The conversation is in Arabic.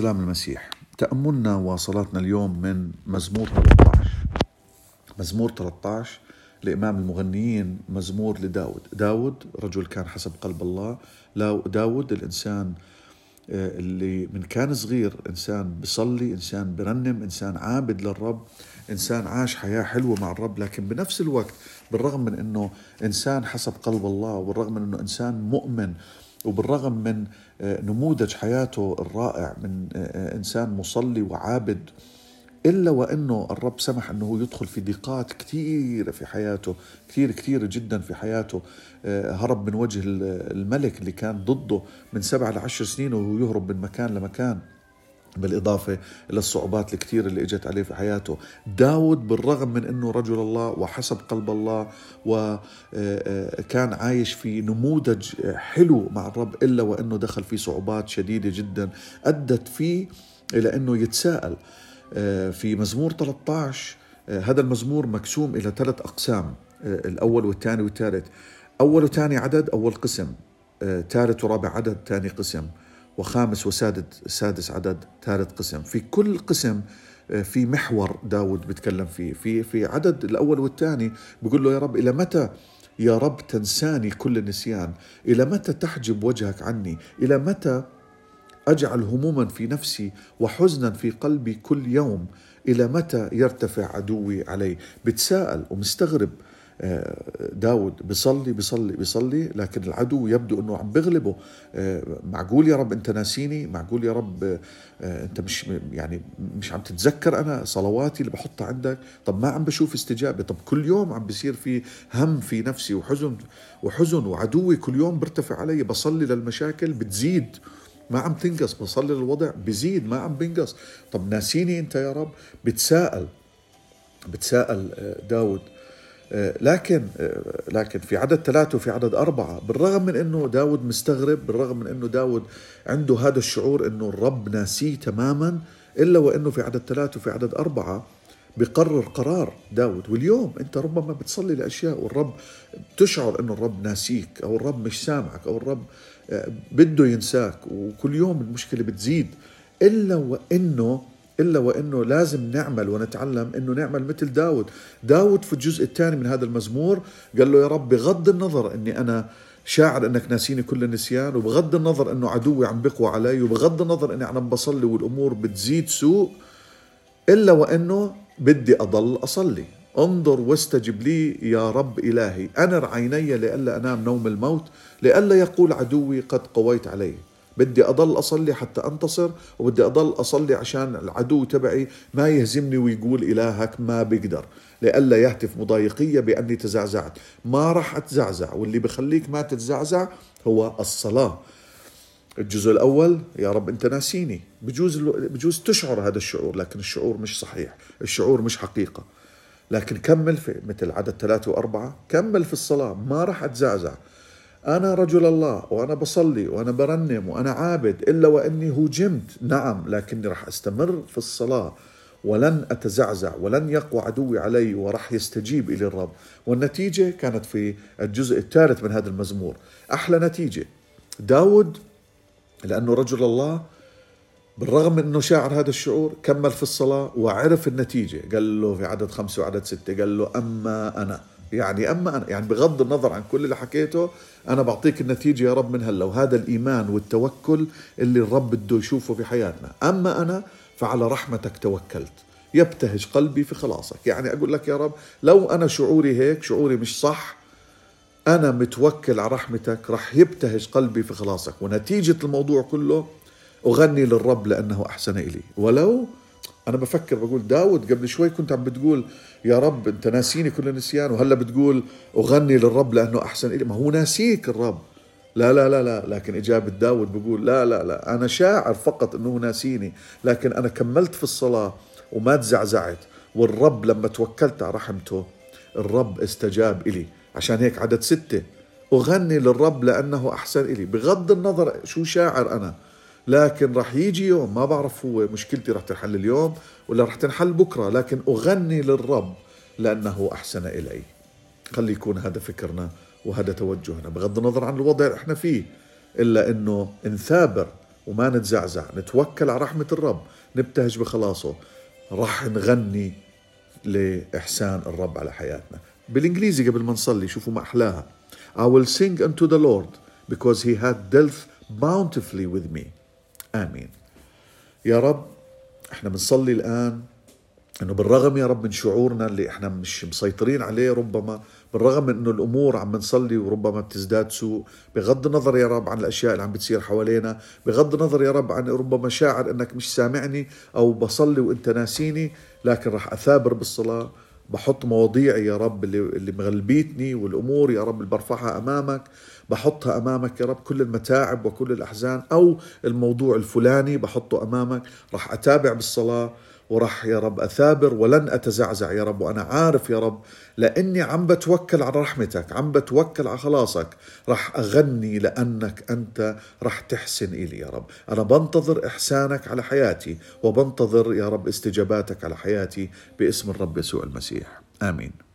سلام المسيح. تأملنا وصلاتنا اليوم من مزمور 13 مزمور 13 لإمام المغنيين مزمور لداود. داود رجل كان حسب قلب الله. داود الإنسان آه، اللي من كان صغير إنسان بصلي إنسان برنم إنسان عابد للرب إنسان عاش حياة حلوة مع الرب لكن بنفس الوقت بالرغم من أنه إنسان حسب قلب الله وبالرغم من أنه إنسان مؤمن وبالرغم من آه، نموذج حياته الرائع من آه، آه، إنسان مصلي وعابد إلا وأنه الرب سمح أنه يدخل في ضيقات كثيرة في حياته كثير كثيره جدا في حياته. هرب من وجه الملك اللي كان ضده من سبع لعشر سنين وهو يهرب من مكان لمكان. بالإضافة إلى الصعوبات الكثيرة اللي إجت عليه في حياته. داود بالرغم من أنه رجل الله وحسب قلب الله وكان عايش في نموذج حلو مع الرب إلا وأنه دخل في صعوبات شديدة جدا أدت فيه إلى أنه يتساءل في مزمور 13 هذا المزمور مقسوم إلى ثلاث أقسام الأول والثاني والثالث. أول وثاني عدد أول قسم ثالث ورابع عدد ثاني قسم. وخامس وسادس سادس عدد ثالث قسم. في كل قسم آه، في محور داود بيتكلم فيه. في في عدد الأول والثاني بيقول له يا رب إلى متى يا رب تنساني كل النسيان إلى متى تحجب وجهك عني؟ إلى متى أجعل هموما في نفسي وحزنا في قلبي كل يوم؟ إلى متى يرتفع عدوي علي؟ بتساءل ومستغرب. داود بيصلي بيصلي بيصلي لكن العدو يبدو إنه عم بغلبه. آه، معقول يا رب أنت ناسيني؟ معقول يا رب آه، أنت مش يعني مش عم تتذكر أنا صلواتي اللي بحطها عندك؟ طب ما عم بشوف استجابة. طب كل يوم عم بصير في هم في نفسي وحزن وحزن وعدوي كل يوم برتفع علي. بصلي للمشاكل بتزيد. ما عم تنقص. بصلي للوضع بزيد. ما عم بنقص طب ناسيني أنت يا رب؟ بتساءل بتساءل آه، داود آه، لكن آه، لكن في عدد ثلاثة وفي عدد أربعة بالرغم من أنه داود مستغرب بالرغم من أنه داود عنده هذا الشعور أنه الرب ناسيه تماما إلا وأنه في عدد ثلاثة وفي عدد أربعة بقرر قرار داود. واليوم أنت ربما بتصلي لأشياء والرب تشعر أنه الرب ناسيك أو الرب مش سامعك أو الرب آه، بده ينساك وكل يوم المشكلة بتزيد إلا وأنه إلا وأنه لازم نعمل ونتعلم أنه نعمل مثل داود. داود في الجزء الثاني من هذا المزمور قال له يا رب بغض النظر أني أنا شاعر إنك ناسيني كل النسيان وبغض النظر إنه عدوي عم بقوى علي وبغض النظر إني عم بصلي والأمور بتزيد سوء إلا وإنه بدي أضل أصلي. انظر واستجب لي يا رب إلهي. انر عيني لئلا أنام نوم الموت لئلا يقول عدوي قد قويت عليه. بدي أضل أصلي حتى أنتصر وبدي أضل أصلي عشان العدو تبعي ما يهزمني ويقول إلهك ما بيقدر لئلا يهتف مضايقية بأني تزعزعت. ما راح أتزعزع واللي بخليك ما تتزعزع هو الصلاة. الجزء الأول يا رب أنت ناسيني. بجوز, بجوز تشعر هذا الشعور لكن الشعور مش صحيح. الشعور مش حقيقة. لكن كمل في مثل عدد ثلاثة وأربعة كمل في الصلاة ما راح أتزعزع. أنا رجل الله وأنا بصلي وأنا برنم وأنا عابد إلا وإني هجمت نعم لكني راح أستمر في الصلاة ولن أتزعزع ولن يقوى عدوي علي وراح يستجيب إلى الرب. والنتيجة كانت في الجزء الثالث من هذا المزمور. أحلى نتيجة. داود لأنه رجل الله بالرغم من أنه شاعر هذا الشعور كمل في الصلاة وعرف النتيجة. قال له في عدد خمسة وعدد ستة قال له أما أنا. يعني أما أنا يعني بغض النظر عن كل اللي حكيته أنا بعطيك النتيجة يا رب من هلا وهذا الإيمان والتوكل اللي الرب بده يشوفه في حياتنا. أما أنا فعلى رحمتك توكلت. يبتهج قلبي في خلاصك. يعني أقول لك يا رب لو أنا شعوري هيك شعوري مش صح أنا متوكل على رحمتك رح يبتهج قلبي في خلاصك. ونتيجة الموضوع كله أغني للرب لأنه أحسن إلي. ولو أنا بفكر بقول داود قبل شوي كنت عم بتقول يا رب أنت ناسيني كل النسيان. وهلا بتقول أغني للرب لأنه أحسن إلي. ما هو ناسيك الرب. لا لا لا لا. لكن إجابة داود بقول لا لا لا. أنا شاعر فقط أنه ناسيني. لكن أنا كملت في الصلاة وما تزعزعت. والرب لما توكلت على رحمته الرب استجاب إلي. عشان هيك عدد ستة. أغني للرب لأنه أحسن إلي. بغض النظر شو شاعر أنا. لكن راح يجي يوم ما بعرف هو مشكلتي راح تنحل اليوم ولا راح تنحل بكرة لكن أغني للرب لأنه أحسن إلي. خلي يكون هذا فكرنا وهذا توجهنا. بغض النظر عن الوضع اللي إحنا فيه إلا أنه نثابر وما نتزعزع نتوكل على رحمة الرب نبتهج بخلاصه. راح نغني لإحسان الرب على حياتنا. بالإنجليزي قبل ما نصلي شوفوا ما أحلاها. I will sing unto the Lord because he hath dealt bountifully with me. آمين. يا رب إحنا بنصلي الآن إنه بالرغم يا رب من شعورنا اللي إحنا مش مسيطرين عليه ربما بالرغم من إنه الأمور عم بنصلي وربما بتزداد سوء بغض النظر يا رب عن الأشياء اللي عم بتصير حوالينا بغض النظر يا رب عن ربما شاعر إنك مش سامعني أو بصلي وإنت ناسيني لكن راح أثابر بالصلاة. بحط مواضيعي يا رب اللي, اللي مغلبيتني والأمور يا رب اللي برفعها أمامك بحطها أمامك يا رب كل المتاعب وكل الأحزان أو الموضوع الفلاني بحطه أمامك راح أتابع بالصلاة وراح يا رب أثابر ولن أتزعزع يا رب وأنا عارف يا رب لأني عم بتوكل على رحمتك عم بتوكل على خلاصك راح أغني لأنك أنت راح تحسن إلي يا رب. أنا بنتظر إحسانك على حياتي وبنتظر يا رب استجاباتك على حياتي باسم الرب يسوع المسيح. آمين.